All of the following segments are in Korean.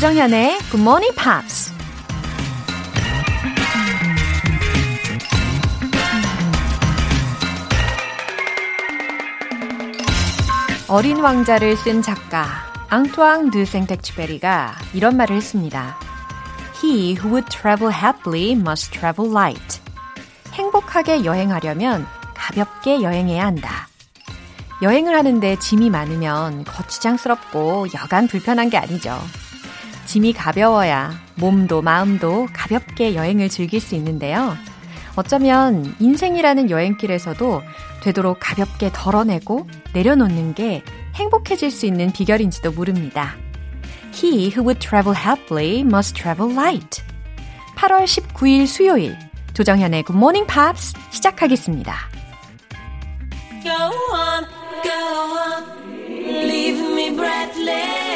조정현의 Good Morning Pops. 어린 왕자를 쓴 작가 앙투앙 드 생텍쥐베리가 이런 말을 했습니다. He who would travel happily must travel light. 행복하게 여행하려면 가볍게 여행해야 한다. 여행을 하는데 짐이 많으면 거추장스럽고 여간 불편한 게 아니죠. 짐이 가벼워야 몸도 마음도 가볍게 여행을 즐길 수 있는데요. 어쩌면 인생이라는 여행길에서도 되도록 가볍게 덜어내고 내려놓는 게 행복해질 수 있는 비결인지도 모릅니다. He who would travel happily must travel light. 8월 19일 수요일 조정현의 Good Morning Pops 시작하겠습니다. Go on, go on, leave me breathless.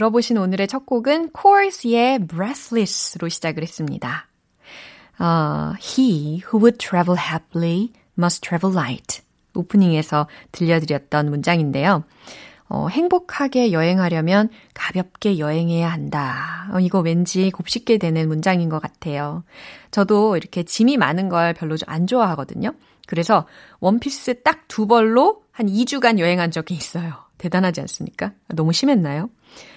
들어보신 오늘의 첫 곡은 Chorus의 Breathless로 시작을 했습니다. Uh, he who would travel happily must travel light. 오프닝에서 들려드렸던 문장인데요. 어, 행복하게 여행하려면 가볍게 여행해야 한다. 어, 이거 왠지 곱씹게 되는 문장인 것 같아요. 저도 이렇게 짐이 많은 걸 별로 안 좋아하거든요. 그래서 원피스 딱 두 벌로 한 2주간 여행한 적이 있어요. 대단하지 않습니까? 너무 심했나요?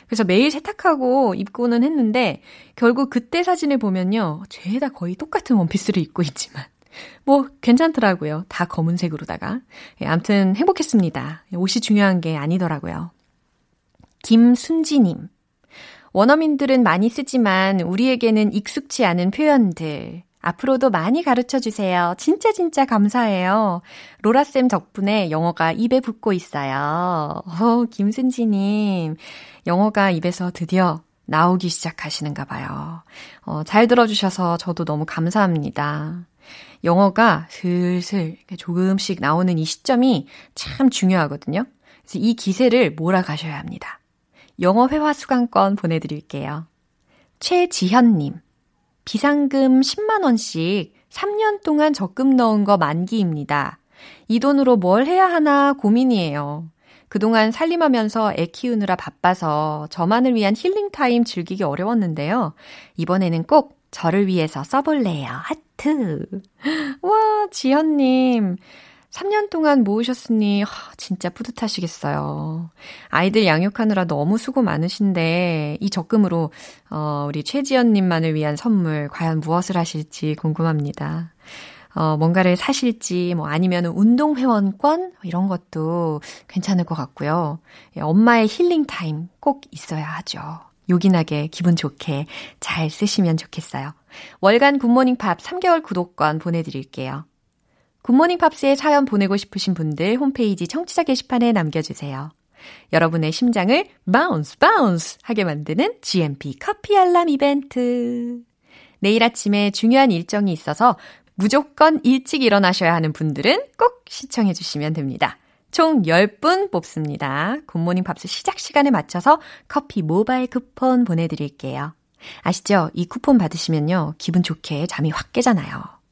그래서 매일 세탁하고 입고는 했는데 결국 그때 사진을 보면요. 죄다 거의 똑같은 원피스를 입고 있지만 뭐 괜찮더라고요. 다 검은색으로다가. 예, 아무튼 행복했습니다. 옷이 중요한 게 아니더라고요. 김순지님. 원어민들은 많이 쓰지만 우리에게는 익숙치 않은 표현들. 앞으로도 많이 가르쳐 주세요. 진짜 진짜 감사해요. 로라쌤 덕분에 영어가 입에 붙고 있어요. 어, 김순지님. 영어가 입에서 드디어 나오기 시작하시는가 봐요. 어, 잘 들어주셔서 저도 너무 감사합니다. 영어가 슬슬 조금씩 나오는 이 시점이 참 중요하거든요. 그래서 이 기세를 몰아가셔야 합니다. 영어 회화 수강권 보내드릴게요. 최지현님. 비상금 10만원씩 3년 동안 적금 넣은 거 만기입니다. 이 돈으로 뭘 해야 하나 고민이에요. 그동안 살림하면서 애 키우느라 바빠서 저만을 위한 힐링 타임 즐기기 어려웠는데요. 이번에는 꼭 저를 위해서 써볼래요. 하트. 와, 지현님. 3년 동안 모으셨으니 진짜 뿌듯하시겠어요. 아이들 양육하느라 너무 수고 많으신데 이 적금으로 어, 우리 최지연 님만을 위한 선물 과연 무엇을 하실지 궁금합니다. 어, 뭔가를 사실지, 뭐 아니면 운동 회원권 이런 것도 괜찮을 것 같고요. 예, 엄마의 힐링 타임 꼭 있어야 하죠. 요긴하게 기분 좋게 잘 쓰시면 좋겠어요. 월간 굿모닝 팝 3개월 구독권 보내드릴게요. 굿모닝 팝스에 사연 보내고 싶으신 분들 홈페이지 청취자 게시판에 남겨주세요. 여러분의 심장을 bounce bounce 하게 만드는 GMP 커피 알람 이벤트. 내일 아침에 중요한 일정이 있어서 무조건 일찍 일어나셔야 하는 분들은 꼭 신청해 주시면 됩니다. 총 10분 뽑습니다. 굿모닝 팝스 시작 시간에 맞춰서 커피 모바일 쿠폰 보내드릴게요. 아시죠? 이 쿠폰 받으시면요. 기분 좋게 잠이 확 깨잖아요.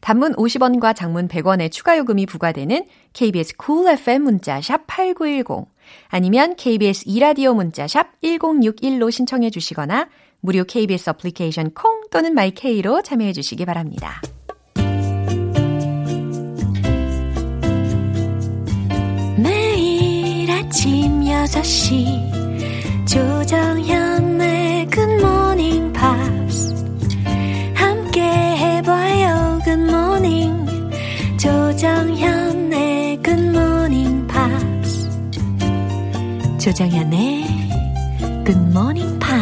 단문 50원과 장문 100원의 추가 요금이 부과되는 KBS Cool FM 문자 샵 8910 아니면 KBS 이라디오 문자 샵 1061로 신청해 주시거나 무료 KBS 어플리케이션 콩 또는 마이케이로 참여해 주시기 바랍니다. 매일 아침 6시 조정현의 굿모닝 팝 조정현의 Good Morning Pops. 조정현의 Good Morning Pops.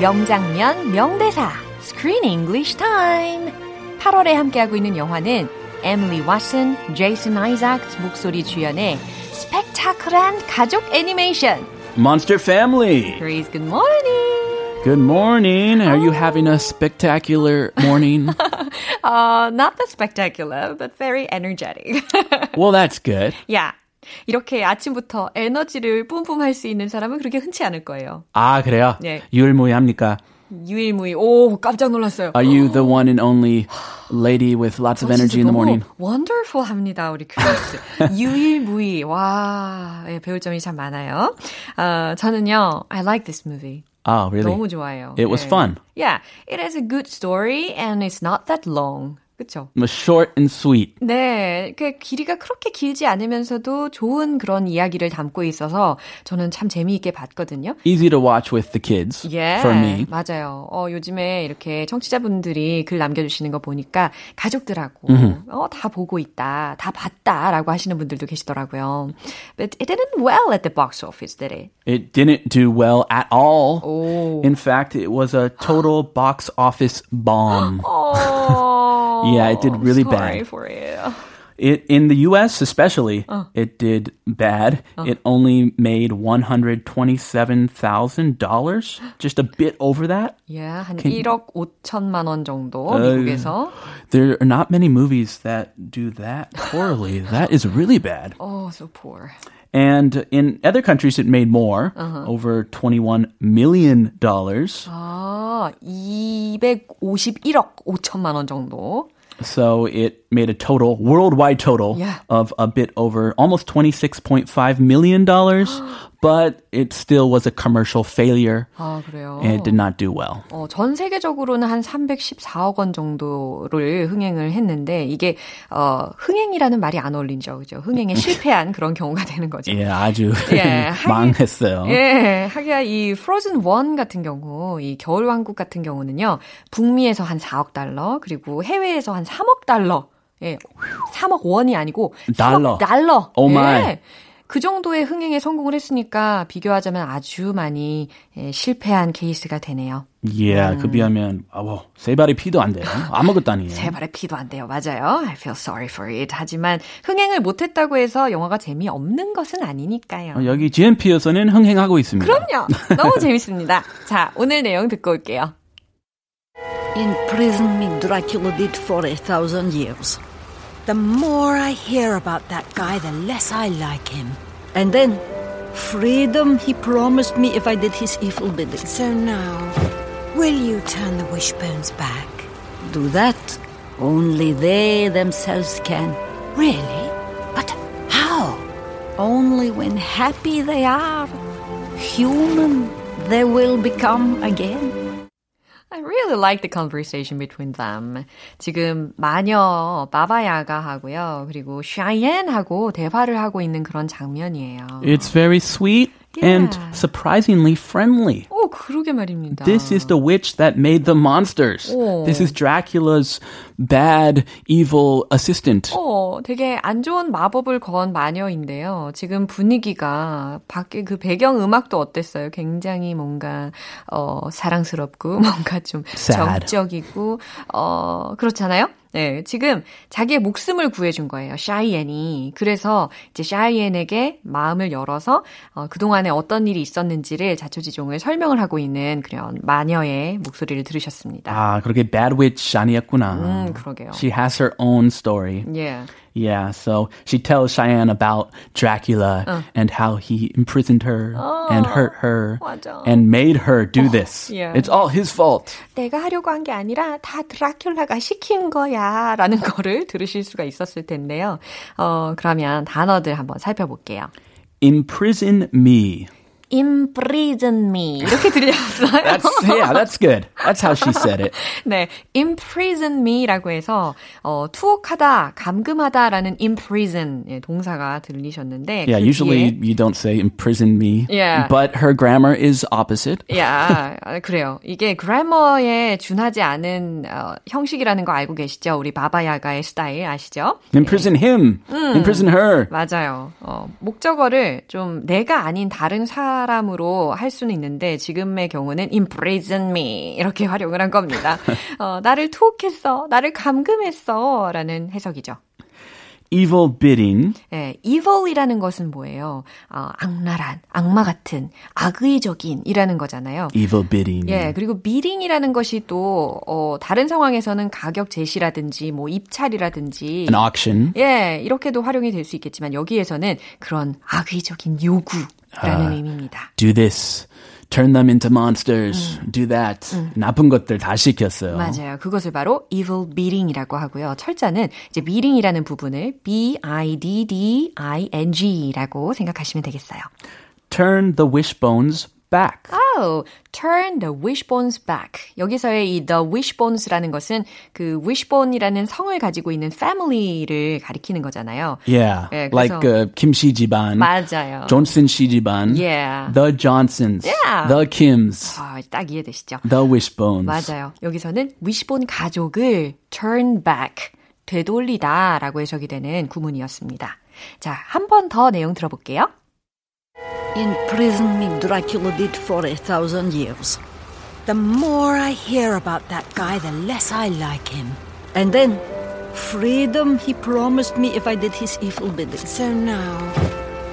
명장면, 명대사, Screen English Time. 8월에 함께하고 있는 영화는 에밀리 왓슨, 제이슨 아이작스 목소리 주연의 스펙타클한 가족 애니메이션 Monster Family. Grace, good morning. Good morning. Are you having a spectacular morning? Uh, not that spectacular, but very energetic. well, that's good. yeah. 이렇게 아침부터 에너지를 뿜뿜 할 수 있는 사람은 그렇게 흔치 않을 거예요. 아, 그래요? 네. 유일무이합니까? 유일무이. 오, 깜짝 놀랐어요. Are you the one and only lady with lots of energy in the morning? wonderful 합니다, 우리 크리스. 유일무이. 와, 예, 배울 점이 참 많아요. 어, 저는요, I like this movie. Oh, really? 너무 좋아요. It was 예. fun. Yeah, it has a good story and it's not that long. 그쵸? Short and sweet. 네, 그 길이가 그렇게 길지 않으면서도 좋은 그런 이야기를 담고 있어서 저는 참 재미있게 봤거든요. Easy to watch with the kids 예, for me. 맞아요. 어, 요즘에 이렇게 청취자분들이 글 남겨주시는 거 보니까 가족들하고 어, 다 보고 있다, 다 봤다 라고 하시는 분들도 계시더라고요. But it didn't well at the box office, did it? It didn't do well at all. 오. In fact, it was a total box office bomb. Oh, Yeah, it did really sorry bad. for you. It in the US especially, it did bad. It only made $127,000, just a bit over that. Yeah, 한 1억 5천만 원 정도 미국에서. There are not many movies that do that poorly. that is really bad. Oh, so poor. And in other countries it made more, over 21 million dollars. 아, 251억 5천만 원 정도. So it made a total, worldwide total Yeah. of a bit over almost $26.5 million, but it still was a commercial failure 아, 그래요. and it did not do well. 어, 전 세계적으로는 한 314억 원 정도를 흥행을 했는데 이게 어, 흥행이라는 말이 안 어울리죠. 그죠? 흥행에 실패한 그런 경우가 되는 거죠. 예, 아주 예, 망했어요. 예, 하기야 이 프로즌 1 같은 경우, 이 겨울 왕국 같은 경우는요, 북미에서 한 4억 달러, 그리고 해외에서 한 3억 달러, 예, 3억 원이 아니고 3억 달러. 달러. Oh 예. 그 정도의 흥행에 성공을 했으니까 비교하자면 아주 많이 예, 실패한 케이스가 되네요. Yeah, 그 비하면 아우 세 발의 피도 안 돼요. 아무것도 아니에요. 세 발의 피도 안 돼요. 맞아요. I feel sorry for it. 하지만 흥행을 못했다고 해서 영화가 재미없는 것은 아니니까요. 어, 여기 GMP에서는 흥행하고 있습니다. 그럼요. 너무 재밌습니다. 자, 오늘 내용 듣고 올게요. Imprison me, Dracula did for a thousand years. The more I hear about that guy, the less I like him. And then, freedom he promised me if I did his evil bidding. So now, will you turn the wishbones back? Do that, only they themselves can. Really? But how? Only when happy they are, human they will become again. I really like the conversation between them. 지금 마녀 바바야가 하고요. 그리고 샤이엔하고 대화를 하고 있는 그런 장면이에요. It's very sweet and Yeah. surprisingly friendly. 오, 그러게 말입니다. This is the witch that made the monsters. Oh. This is Dracula's bad, evil assistant. 어, 되게 안 좋은 마법을 건 마녀인데요. 지금 분위기가 밖에 그 배경 음악도 어땠어요? 굉장히 뭔가 어 사랑스럽고 뭔가 좀 Sad. 정적이고 어 그렇잖아요. 네, 지금 자기의 목숨을 구해준 거예요. 샤이엔이. 그래서 이제 샤이엔에게 마음을 열어서 어, 그동안에 어떤 일이 있었는지를 자초지종을 설명을 하고 있는 그런 마녀의 목소리를 들으셨습니다. 아, 그렇게 bad witch 아니었구나. 음, 그러게요. She has her own story. 예. Yeah, so she tells Cheyenne about Dracula and how he imprisoned her and hurt her 맞아. and made her do this. yeah. It's all his fault. 내가 하려고 한 게 아니라 다 드라큘라가 시킨 거야 라는 거를 들으실 수가 있었을 텐데요. 어, 그러면 단어들 한번 살펴볼게요. imprison me. Imprison me 이렇게 들렸어요. That's yeah, that's good. That's how she said it. 네, imprison me라고 해서 어, 투옥하다, 감금하다라는 imprison 예, 동사가 들리셨는데 Yeah, 그 usually 뒤에, you don't say imprison me. Yeah. But her grammar is opposite. 야, 아, 그래요. 이게 그래머에 준하지 않은 어, 형식이라는 거 알고 계시죠? 우리 바바야가의 스타일 아시죠? Imprison him. Imprison her. 맞아요. 어, 목적어를 좀 내가 아닌 다른 사 람으로 할 수는 있는데 지금의 경우는 imprison me 이렇게 활용을 한 겁니다. 어, 나를 투옥했어, 나를 감금했어 라는 해석이죠. Evil bidding. 예, evil이라는 것은 뭐예요? 어, 악랄한, 악마 같은, 악의적인 이라는 거잖아요. Evil bidding. 예, 그리고 비딩이라는 것이 또, 어, 다른 상황에서는 가격 제시라든지, 뭐, 입찰이라든지. An auction. 예, 이렇게도 활용이 될 수 있겠지만, 여기에서는 그런 악의적인 요구 라는 의미입니다. Do this. Turn them into monsters. Do that. 나쁜 것들 다 시켰어요. 맞아요. 그것을 바로 evil bidding이라고 하고요. 철자는 이제 bidding이라는 부분을 B-I-D-D-I-N-G라고 생각하시면 되겠어요. Turn the wishbones back. Oh, turn the wishbones back. 여기서의 이 the wishbones라는 것은 그 wishbone이라는 성을 가지고 있는 family를 가리키는 거잖아요. Yeah. 예, like uh, Kim 씨 집안. 맞아요. 존슨 씨 집안. Yeah. The Johnsons. Yeah. The Kims. 아, 딱 이해되시죠? The wishbones. 맞아요. 여기서는 wishbone 가족을 turn back, 되돌리다 라고 해석이 되는 구문이었습니다. 자, 한 번 더 내용 들어볼게요. Imprison me, Dracula did for a thousand years. The more I hear about that guy, the less I like him. And then, freedom he promised me if I did his evil bidding. So now,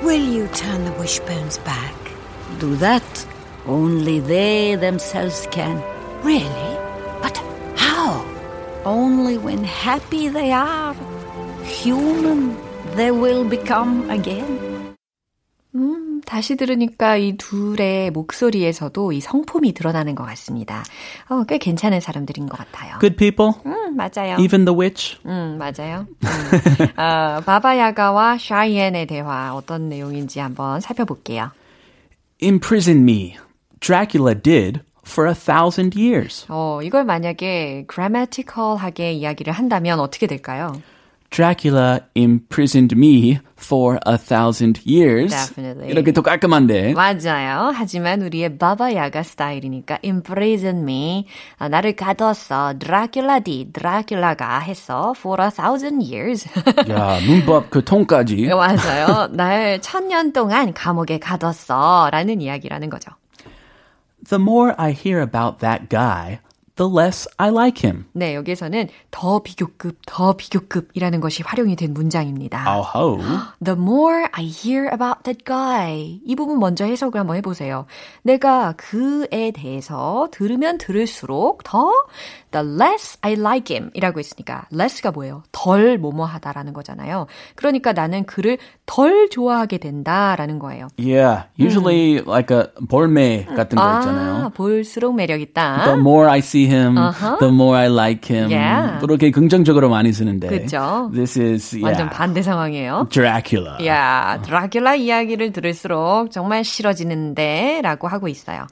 will you turn the wishbones back? Do that, only they themselves can. Really? But how? Only when happy they are, human they will become again. 음, 다시 들으니까 이 둘의 목소리에서도 이 성품이 드러나는 것 같습니다. 어, 꽤 괜찮은 사람들인 것 같아요. Good people. 음, 맞아요. Even the witch. 음, 맞아요. 음. 어, 바바야가와 샤이엔의 대화 어떤 내용인지 한번 살펴볼게요. Imprison me. Dracula did for a thousand years. 어, 이걸 만약에 grammatical하게 이야기를 한다면 어떻게 될까요? Dracula imprisoned me for a thousand years. Definitely. 이렇게 더 깔끔한데. 맞아요. 하지만 우리의 바바야가 스타일이니까 imprison me. 아, 나를 가뒀어. 드라큘라디, 드라큘라가 했어. for a thousand years. 야, 문법 그 통까지. 맞아요. 날 천년 동안 감옥에 가뒀어. 라는 이야기라는 거죠. The more I hear about that guy, the less I like him. 네, 여기에서는 더 비교급, 더 비교급이라는 것이 활용이 된 문장입니다. Oh, The more I hear about that guy. 이 부분 먼저 해석을 한번 해보세요. 내가 그에 대해서 들으면 들을수록 더 the less I like him 이라고 했으니까 less가 뭐예요? 덜 뭐뭐하다라는 거잖아요. 그러니까 나는 그를 덜 좋아하게 된다라는 거예요. yeah. Usually like a 볼매 같은 거 아, 있잖아요. 볼수록 매력 있다. The more I see him, Uh-huh. the more I like him. Yeah. 그렇게 긍정적으로 많이 쓰는데. 그쵸. This is yeah. 완전 반대 상황이에요. Dracula. 야, 드라큘라 이야기를 들을수록 정말 싫어지는데 라고 하고 있어요.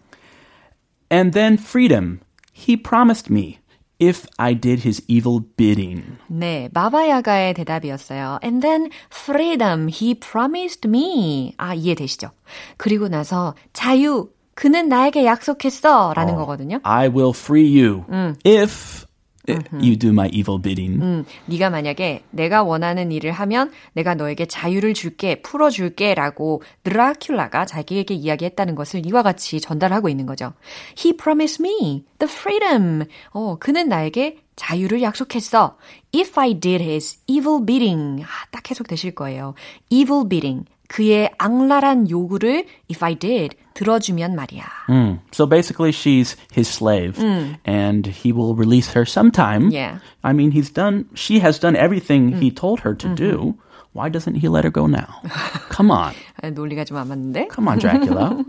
And then freedom. He promised me if I did his evil bidding. 네, 마바야가의 대답이었어요. And then freedom he promised me. 아, 이해되시죠? 그리고 나서 자유, 그는 나에게 약속했어. 라는 거거든요. I will free you if you do my evil bidding. 음, 네가 만약에 내가 원하는 일을 하면 내가 너에게 자유를 줄게, 풀어줄게 라고 드라큘라가 자기에게 이야기했다는 것을 이와 같이 전달하고 있는 거죠. He promised me the freedom. 어, 그는 나에게 자유를 약속했어. If I did his evil bidding. 아, 딱 해석되실 거예요. evil bidding. 그의 악랄한 요구를 if I did 들어주면 말이야. Mm. So basically, she's his slave, and he will release her sometime. Yeah. I mean, he's done. She has done everything he told her to do. Why doesn't he let her go now? Come on, 아, 논리가 좀 안 맞는데? come on, Dracula.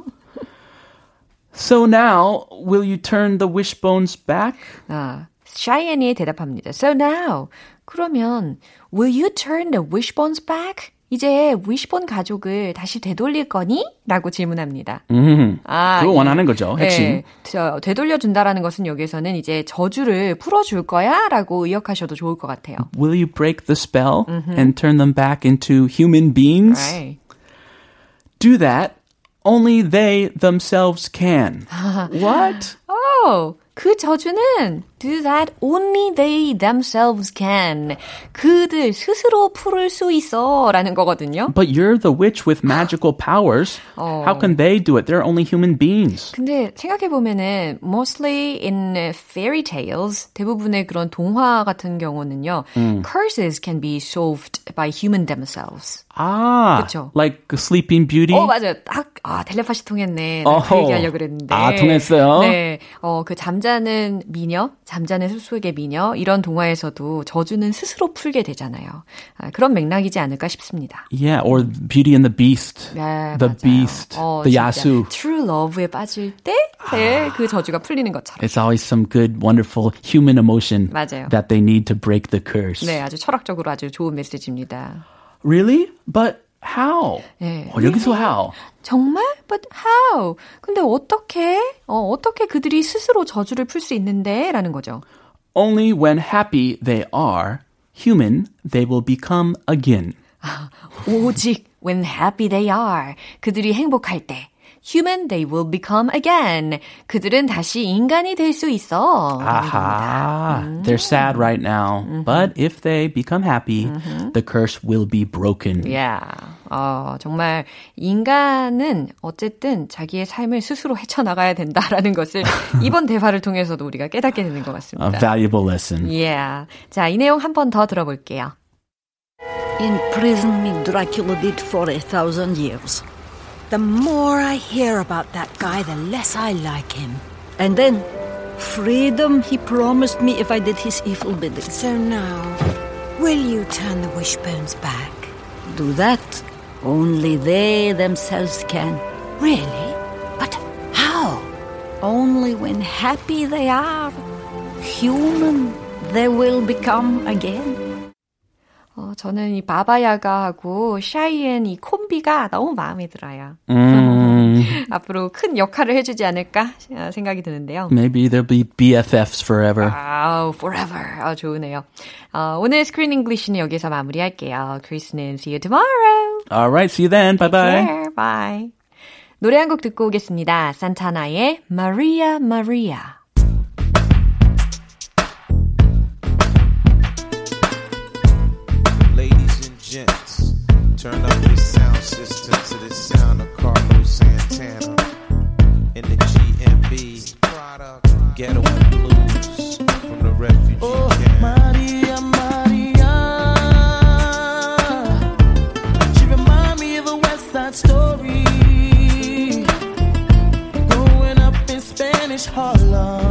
so now, will you turn the wishbones back? 아, 샤이앤이 대답합니다. So now, 그러면 will you turn the wishbones back? 이제 위시폰 가족을 다시 되돌릴 거니? 라고 질문합니다. 음, 아, 그거 원하는 거죠, 핵심. 네, 저, 되돌려준다라는 것은 여기서는 이제 저주를 풀어줄 거야? 라고 의역하셔도 좋을 것 같아요. Will you break the spell and turn them back into human beings? Right. Do that. Only they themselves can. what? Oh, 그 저주는 do that only they themselves can. 그들 스스로 풀을 수 있어 라는 거거든요. But you're the witch with magical powers. How can they do it? They're only human beings. 근데 생각해 보면은 mostly in fairy tales 대부분의 그런 동화 같은 경우는요 curses can be solved by human themselves. Ah, 그쵸. like Sleeping Beauty. 어 맞아요. 딱 아 텔레파시 통했네. 어허. 얘기하려고 그랬는데. 아, 통했어요? 네. 어그 잠자는 미녀, 잠자는 숲속의 미녀 이런 동화에서도 저주는 스스로 풀게 되잖아요. 아, 그런 맥락이지 않을까 싶습니다. Yeah, or Beauty and the Beast. 네, the 맞아요. Beast, 어, the Yasu. True Love에 빠질 때, 네, 그 저주가 풀리는 것처럼. It's always some good, wonderful human emotion 맞아요. that they need to break the curse. 네, 아주 철학적으로 아주 좋은 메시지입니다. Really? But how? 네. 어, 여기서 how? 정말? But how? 근데 어떻게? 어, 어떻게 그들이 스스로 저주를 풀 수 있는데? 라는 거죠. Only when happy they are, human, they will become again. 오직 when happy they are. 그들이 행복할 때. Human they will become again. 그들은 다시 인간이 될 수 있어. Aha. They're sad right now. But if they become happy, the curse will be broken. Yeah. 어, 정말 인간은 어쨌든 자기의 삶을 스스로 헤쳐나가야 된다라는 것을 이번 대화를 통해서도 우리가 깨닫게 되는 것 A 같습니다. valuable lesson. Yeah. 자, 이 내용 한 번 더 들어볼게요. Imprison me, Dracula did for a thousand years. The more I hear about that guy, the less I like him. And then, freedom he promised me if I did his evil bidding. So now, will you turn the wishbones back? Do that, only they themselves can. Really? But how? Only when happy they are, human they will become again. 어, 저는 이 바바야가하고 샤이엔 이 콤비가 너무 마음에 들어요. Mm, 앞으로 큰 역할을 해주지 않을까 어, 생각이 드는데요. maybe they'll be BFFs forever. 아우, forever. 아, 좋으네요. 어, 오늘 Screen English는 여기서 마무리할게요. 크리스는 see you tomorrow. All right, see you then. Bye bye. Care. Bye. 노래 한 곡 듣고 오겠습니다. 산타나의 Maria Maria. Turn up your sound system to the sound of Carlos Santana in the GMB Ghetto Blues from the refugee oh, camp. Maria, Maria. She remind me of a West Side Story. Growing up in Spanish Harlem.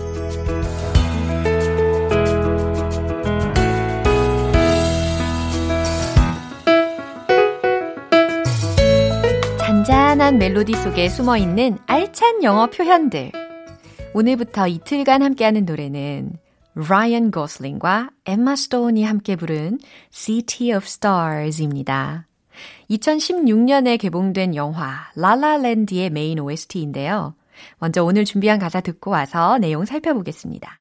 잔잔한 멜로디 속에 숨어 있는 알찬 영어 표현들. 오늘부터 이틀간 함께하는 노래는 라이언 고슬링과 엠마 스톤이 함께 부른 City of Stars입니다. 2016년에 개봉된 영화 라라랜드의 메인 OST인데요. 먼저 오늘 준비한 가사 듣고 와서 내용 살펴보겠습니다.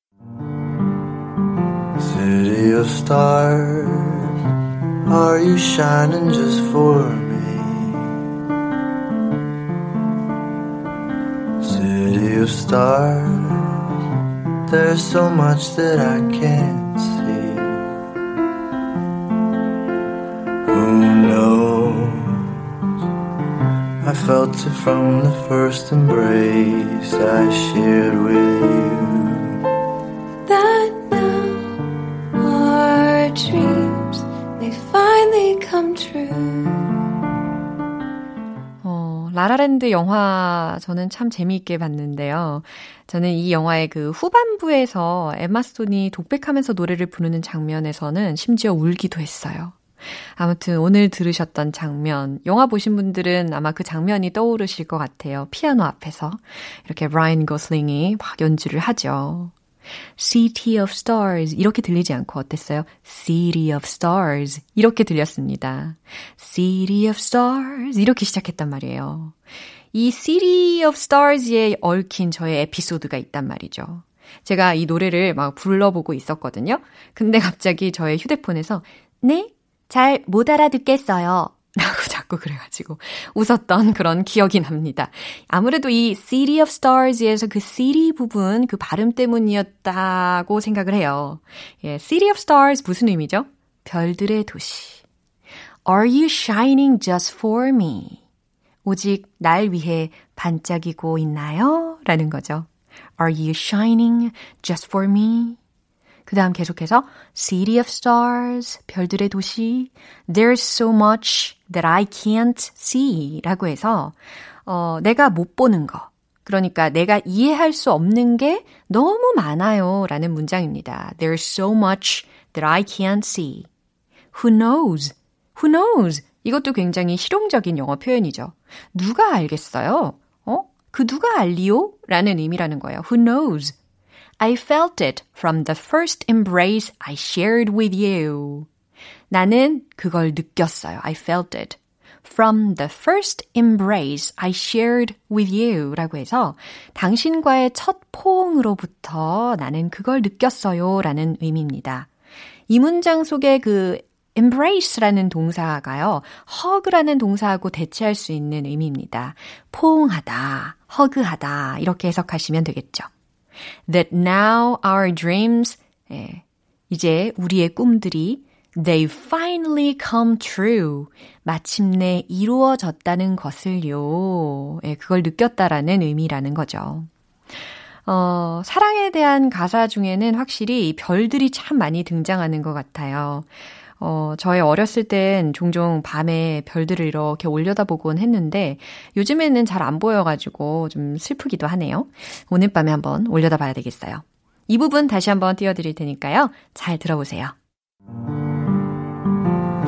City of stars, are you shining just for me? City of stars, there's so much that I can't see. Who knows? I felt it from the first embrace I shared with you. That now our dreams may finally come true. 어, 라라랜드 영화 저는 참 재미있게 봤는데요. 저는 이 영화의 그 후반부에서 에마 스톤이 독백하면서 노래를 부르는 장면에서는 심지어 울기도 했어요. 아무튼 오늘 들으셨던 장면, 영화 보신 분들은 아마 그 장면이 떠오르실 것 같아요. 피아노 앞에서 이렇게 라인 고슬링이 막 연주를 하죠. City of Stars 이렇게 들리지 않고 어땠어요? City of Stars 이렇게 들렸습니다. City of Stars 이렇게 시작했단 말이에요. 이 City of Stars에 얽힌 저의 에피소드가 있단 말이죠. 제가 이 노래를 막 불러보고 있었거든요. 근데 갑자기 저의 휴대폰에서 네? 잘 못 알아듣겠어요. 라고 자꾸 그래가지고 웃었던 그런 기억이 납니다. 아무래도 이 City of Stars에서 그 city 부분 그 발음 때문이었다고 생각을 해요. 예, City of Stars 무슨 의미죠? 별들의 도시. Are you shining just for me? 오직 날 위해 반짝이고 있나요? 라는 거죠. Are you shining just for me? 그 다음 계속해서 City of Stars, 별들의 도시, There's so much that I can't see 라고 해서 어, 내가 못 보는 거, 그러니까 내가 이해할 수 없는 게 너무 많아요 라는 문장입니다. There's so much that I can't see. Who knows? Who knows? 이것도 굉장히 실용적인 영어 표현이죠. 누가 알겠어요? 어? 그 누가 알리요? 라는 의미라는 거예요. Who knows? I felt it from the first embrace I shared with you. 나는 그걸 느꼈어요. I felt it. From the first embrace I shared with you 라고 해서 당신과의 첫 포옹으로부터 나는 그걸 느꼈어요 라는 의미입니다. 이 문장 속에 그 embrace라는 동사가요, hug라는 동사하고 대체할 수 있는 의미입니다. 포옹하다, 허그하다, 이렇게 해석하시면 되겠죠. That now our dreams, 예, 이제 우리의 꿈들이 they finally come true. 마침내 이루어졌다는 것을요. 예, 그걸 느꼈다라는 의미라는 거죠. 어, 사랑에 대한 가사 중에는 확실히 별들이 참 많이 등장하는 것 같아요. 어, 저의 어렸을 땐 종종 밤에 별들을 이렇게 올려다보곤 했는데 요즘에는 잘 안 보여가지고 좀 슬프기도 하네요. 오늘 밤에 한번 올려다봐야 되겠어요. 이 부분 다시 한번 띄워드릴 테니까요. 잘 들어보세요.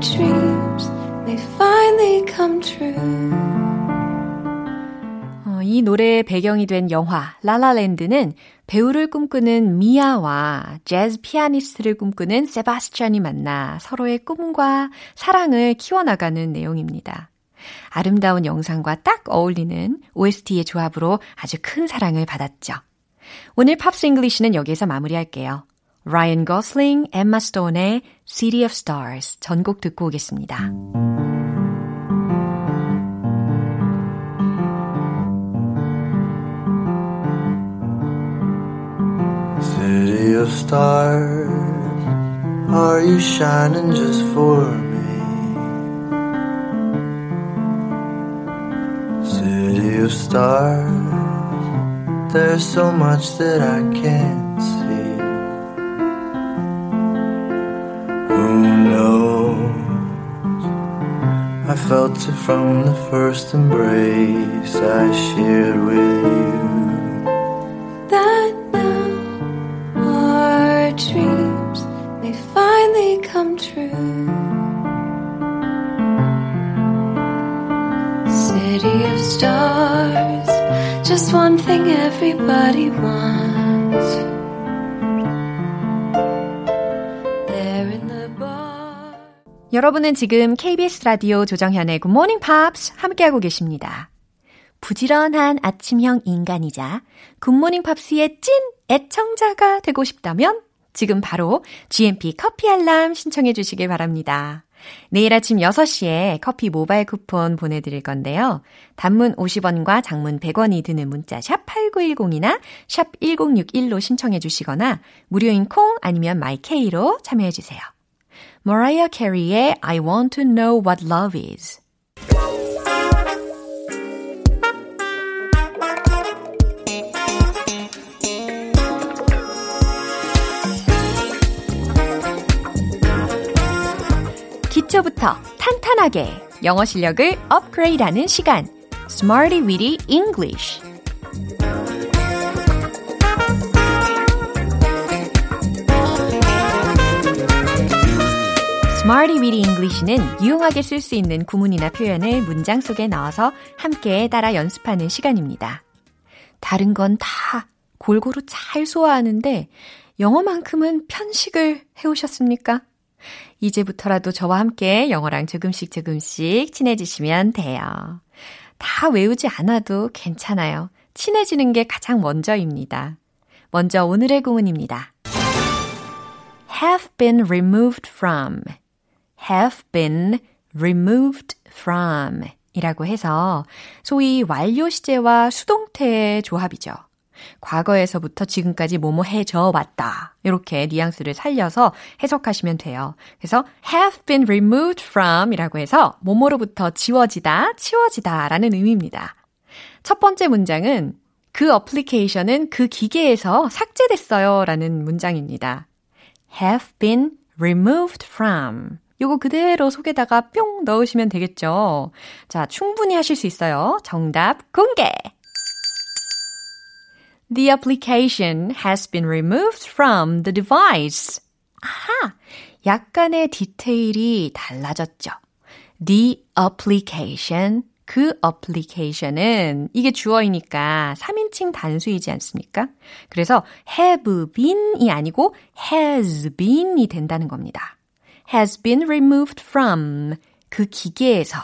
Dreams may finally come true. 어, 이 노래의 배경이 된 영화 라라랜드는 배우를 꿈꾸는 미아와 재즈 피아니스트를 꿈꾸는 세바스찬이 만나 서로의 꿈과 사랑을 키워나가는 내용입니다. 아름다운 영상과 딱 어울리는 OST의 조합으로 아주 큰 사랑을 받았죠. 오늘 Pops English는 여기에서 마무리할게요. 라이언 고슬링, 엠마 스톤의 City of Stars 전곡 듣고 오겠습니다. City of stars, are you shining just for me? City of stars, there's so much that I can't see. Felt it from the first embrace I shared with you. That now our dreams may finally come true. City of stars, just one thing everybody wants. 여러분은 지금 KBS 라디오 조정현의 Good Morning Pops 함께하고 계십니다. 부지런한 아침형 인간이자 굿모닝 팝스의 찐 애청자가 되고 싶다면 지금 바로 GMP 커피 알람 신청해 주시길 바랍니다. 내일 아침 6시에 커피 모바일 쿠폰 보내드릴 건데요. 단문 50원과 장문 100원이 드는 문자 샵 8910이나 샵 1061로 신청해 주시거나 무료인 콩 아니면 마이케이로 참여해 주세요. Mariah Carey의 I Want to Know What Love Is 기초부터 탄탄하게 영어 실력을 업그레이드하는 시간 Smarty Weedy English Smarty Weedy English는 유용하게 쓸 수 있는 구문이나 표현을 문장 속에 넣어서 함께 따라 연습하는 시간입니다. 다른 건 다 골고루 잘 소화하는데 영어만큼은 편식을 해오셨습니까? 이제부터라도 저와 함께 영어랑 조금씩 조금씩 친해지시면 돼요. 다 외우지 않아도 괜찮아요. 친해지는 게 가장 먼저입니다. 먼저 오늘의 구문입니다. have been removed from, have been removed from 이라고 해서 소위 완료 시제와 수동태의 조합이죠. 과거에서부터 지금까지 뭐뭐 해져 왔다. 이렇게 뉘앙스를 살려서 해석하시면 돼요. 그래서 have been removed from 이라고 해서 뭐뭐로부터 지워지다, 치워지다 라는 의미입니다. 첫 번째 문장은 그 어플리케이션은 그 기계에서 삭제됐어요 라는 문장입니다. have been removed from. 요거 그대로 속에다가 뿅 넣으시면 되겠죠. 자, 충분히 하실 수 있어요. 정답 공개! The application has been removed from the device. 아하! 약간의 디테일이 달라졌죠. The application. 그 application은 이게 주어이니까 3인칭 단수이지 않습니까? 그래서 have been이 아니고 has been이 된다는 겁니다. Has been removed from 그 기계에서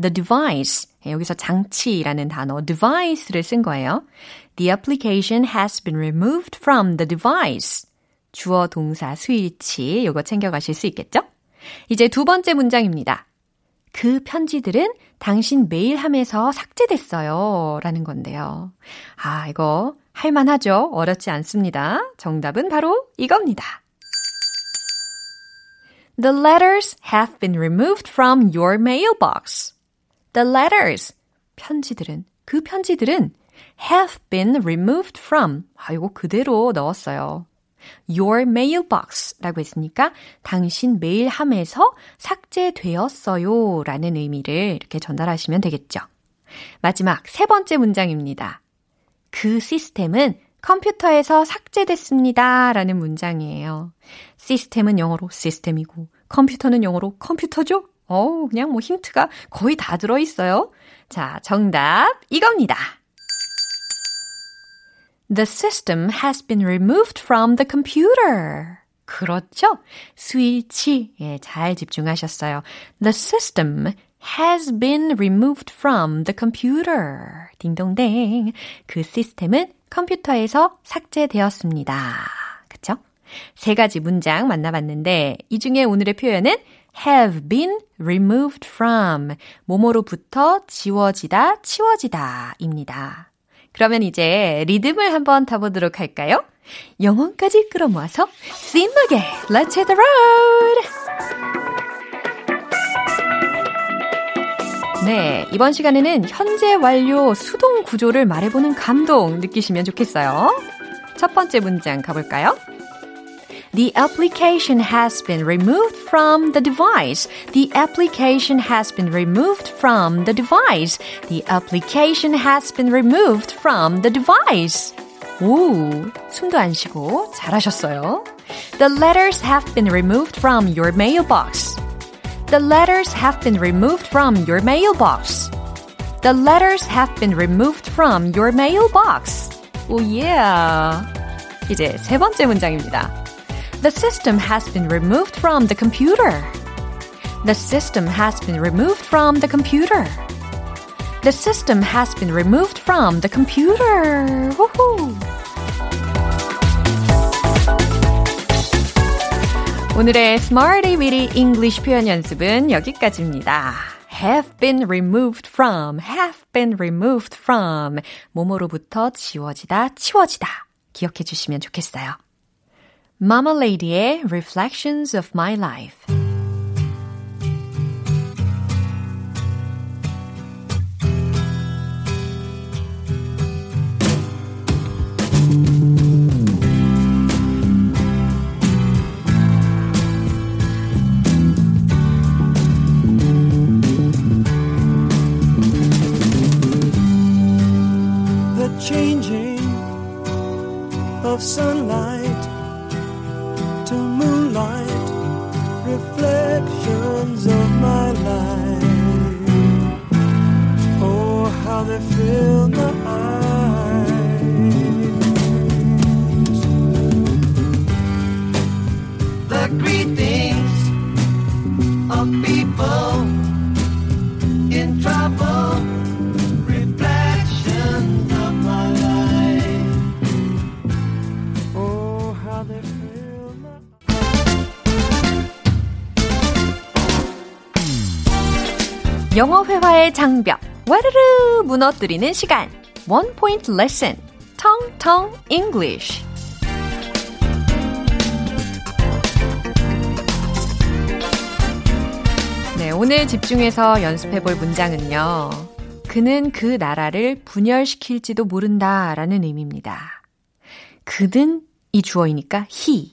the device 여기서 장치라는 단어 device를 쓴 거예요. The application has been removed from the device. 주어 동사 수일치 요거 챙겨 가실 수 있겠죠? 이제 두 번째 문장입니다. 그 편지들은 당신 메일함에서 삭제됐어요. 라는 건데요. 아, 이거 할만하죠? 어렵지 않습니다. 정답은 바로 이겁니다. The letters have been removed from your mailbox. The letters, 편지들은, 그 편지들은 have been removed from. 아, 이거 그대로 넣었어요. Your mailbox 라고 했으니까 당신 메일함에서 삭제되었어요 라는 의미를 이렇게 전달하시면 되겠죠. 마지막 세 번째 문장입니다. 그 시스템은 컴퓨터에서 삭제됐습니다 라는 문장이에요. 시스템은 영어로 시스템이고 컴퓨터는 영어로 컴퓨터죠? 어우, 그냥 뭐 힌트가 거의 다 들어있어요. 자, 정답 이겁니다. The system has been removed from the computer. 그렇죠? 스위치. 예, 잘 집중하셨어요. The system has been removed from the computer. 딩동댕. 그 시스템은 컴퓨터에서 삭제되었습니다. 그쵸? 세 가지 문장 만나봤는데, 이 중에 오늘의 표현은 have been removed from. 뭐뭐로부터 지워지다, 치워지다 입니다. 그러면 이제 리듬을 한번 타보도록 할까요? 영혼까지 끌어모아서 신나게 Let's hit the road! 네, 이번 시간에는 현재 완료 수동 구조를 말해보는 감동 느끼시면 좋겠어요. 첫 번째 문장 가볼까요? The application has been removed from the device. The application has been removed from the device. The application has been removed from the device. 오, 숨도 안 쉬고 잘하셨어요. The letters have been removed from your mailbox. The letters have been removed from your mailbox. The letters have been removed from your mailbox. 오, yeah. 이제 세 번째 문장입니다. The system has been removed from the computer. The system has been removed from the computer. The system has been removed from the computer. Woohoo! 오늘의 Smarty Weedy English 표현 연습은 여기까지입니다. have been removed from, have been removed from. 뭐뭐로부터 지워지다, 치워지다. 기억해 주시면 좋겠어요. Mama Lady의 Reflections of My Life. 장벽 와르르 무너뜨리는 시간 One Point Lesson 텅텅 English 네, 오늘 집중해서 연습해 볼 문장은요. 그는 그 나라를 분열시킬지도 모른다 라는 의미입니다. 그는 이 주어이니까 he.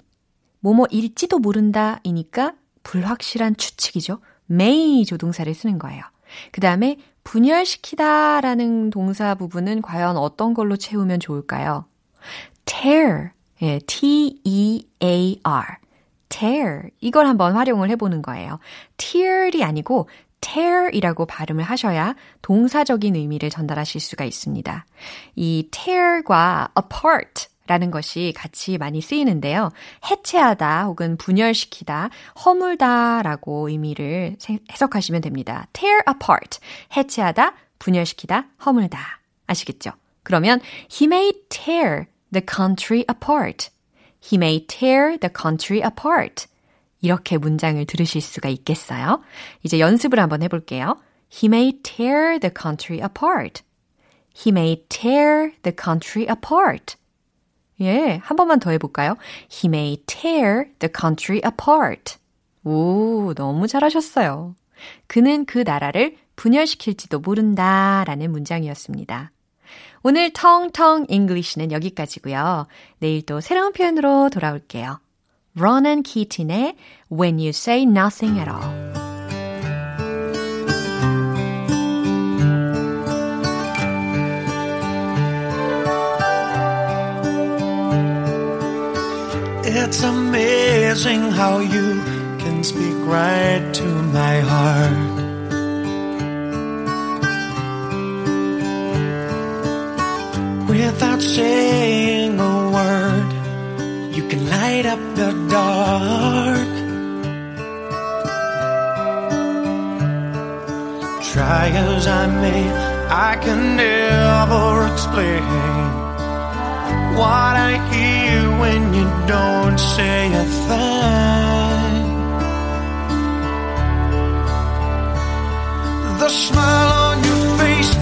뭐뭐일지도 모른다 이니까 불확실한 추측이죠. may 조동사를 쓰는 거예요. 그 다음에 분열시키다 라는 동사 부분은 과연 어떤 걸로 채우면 좋을까요? tear, 예, T-E-A-R, tear. 이걸 한번 활용을 해보는 거예요. tear이 아니고 tear이라고 발음을 하셔야 동사적인 의미를 전달하실 수가 있습니다. 이 tear과 apart 라는 것이 같이 많이 쓰이는데요. 해체하다 혹은 분열시키다, 허물다 라고 의미를 해석하시면 됩니다. tear apart, 해체하다, 분열시키다, 허물다. 아시겠죠? 그러면 he may tear the country apart. He may tear the country apart. 이렇게 문장을 들으실 수가 있겠어요. 이제 연습을 한번 해볼게요. He may tear the country apart. He may tear the country apart. 예, 한 번만 더 해볼까요? He may tear the country apart. 오, 너무 잘하셨어요. 그는 그 나라를 분열시킬지도 모른다 라는 문장이었습니다. 오늘 텅텅 English는 여기까지고요. 내일 또 새로운 표현으로 돌아올게요. Ronan Keating의 When You Say Nothing at All. It's amazing how you can speak right to my heart. Without saying a word, you can light up the dark. Try as I may, I can never explain what I hear when you don't say a thing. The smile on your face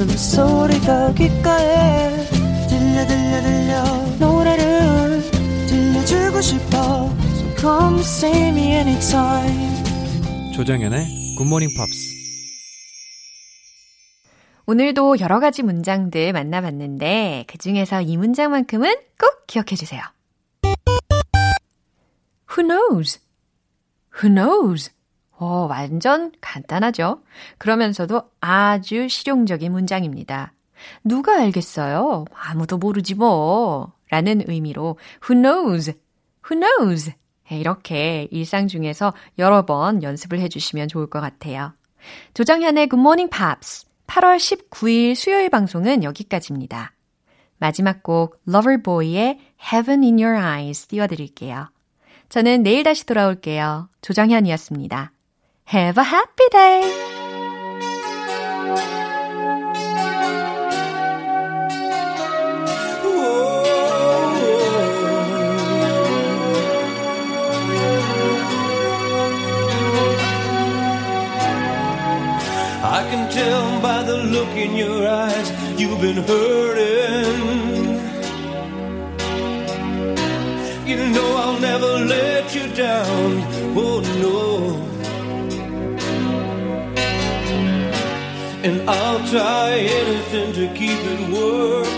웃음소리가 귓가에 들려 들려 들려 노래를 들려주고 싶어 So come see me anytime 조정연의 굿모닝 팝스 오늘도 여러 가지 문장들 만나봤는데 그 중에서 이 문장만큼은 꼭 기억해 주세요. Who knows? Who knows? 어, 완전 간단하죠? 그러면서도 아주 실용적인 문장입니다. 누가 알겠어요? 아무도 모르지 뭐. 라는 의미로 who knows? Who knows? 이렇게 일상 중에서 여러 번 연습을 해주시면 좋을 것 같아요. 조정현의 Good Morning Pops 8월 19일 수요일 방송은 여기까지입니다. 마지막 곡 Loverboy의 Heaven in Your Eyes 띄워드릴게요. 저는 내일 다시 돌아올게요. 조정현이었습니다. Have a happy day! I can tell by the look in your eyes you've been hurting. Try anything to keep it working.